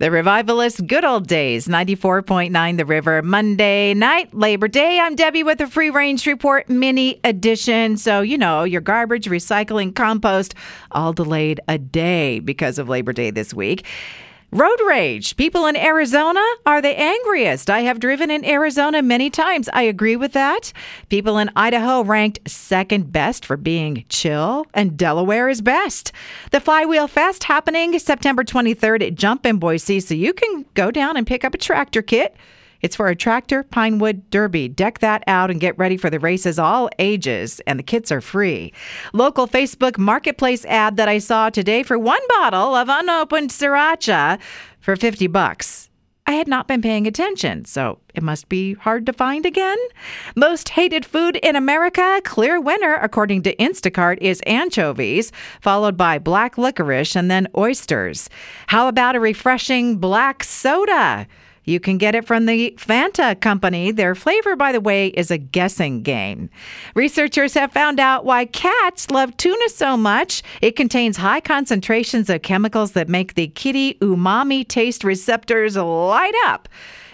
The Revivalist Good Old Days, 94.9 The River, Monday night, Labor Day. I'm Debbie with the Free Range Report mini edition. So, you know, your garbage, recycling, compost, all delayed a day because of Labor Day this week. Road rage. People in Arizona are the angriest. I have driven in Arizona many times. I agree with that. People in Idaho ranked second best for being chill, and Delaware is best. The Flywheel Fest happening September 23rd at Jump in Boise, so you can go down and pick up a tractor kit. It's for a tractor Pinewood Derby. Deck that out and get ready for the races all ages, and the kits are free. Local Facebook Marketplace ad that I saw today for one bottle of unopened sriracha for 50 bucks. I had not been paying attention, so it must be hard to find again. Most hated food in America, clear winner, according to Instacart, is anchovies, followed by black licorice and then oysters. How about a refreshing black soda? You can get it from the Fanta company. Their flavor, by the way, is a guessing game. Researchers have found out why cats love tuna so much. It contains high concentrations of chemicals that make the kitty umami taste receptors light up.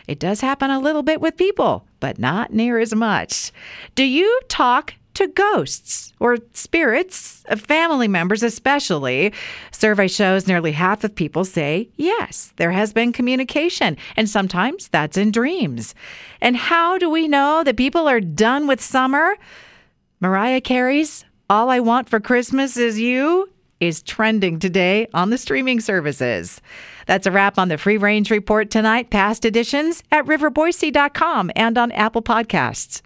It does happen a little bit with people, but not near as much. Do you talk to ghosts or spirits of family members, especially. Survey shows nearly half of people say yes, there has been communication, and sometimes that's in dreams. And how do we know that people are done with summer? Mariah Carey's All I Want for Christmas Is You is trending today on the streaming services. That's a wrap on the Free Range Report tonight. Past editions at riverboise.com and on Apple Podcasts.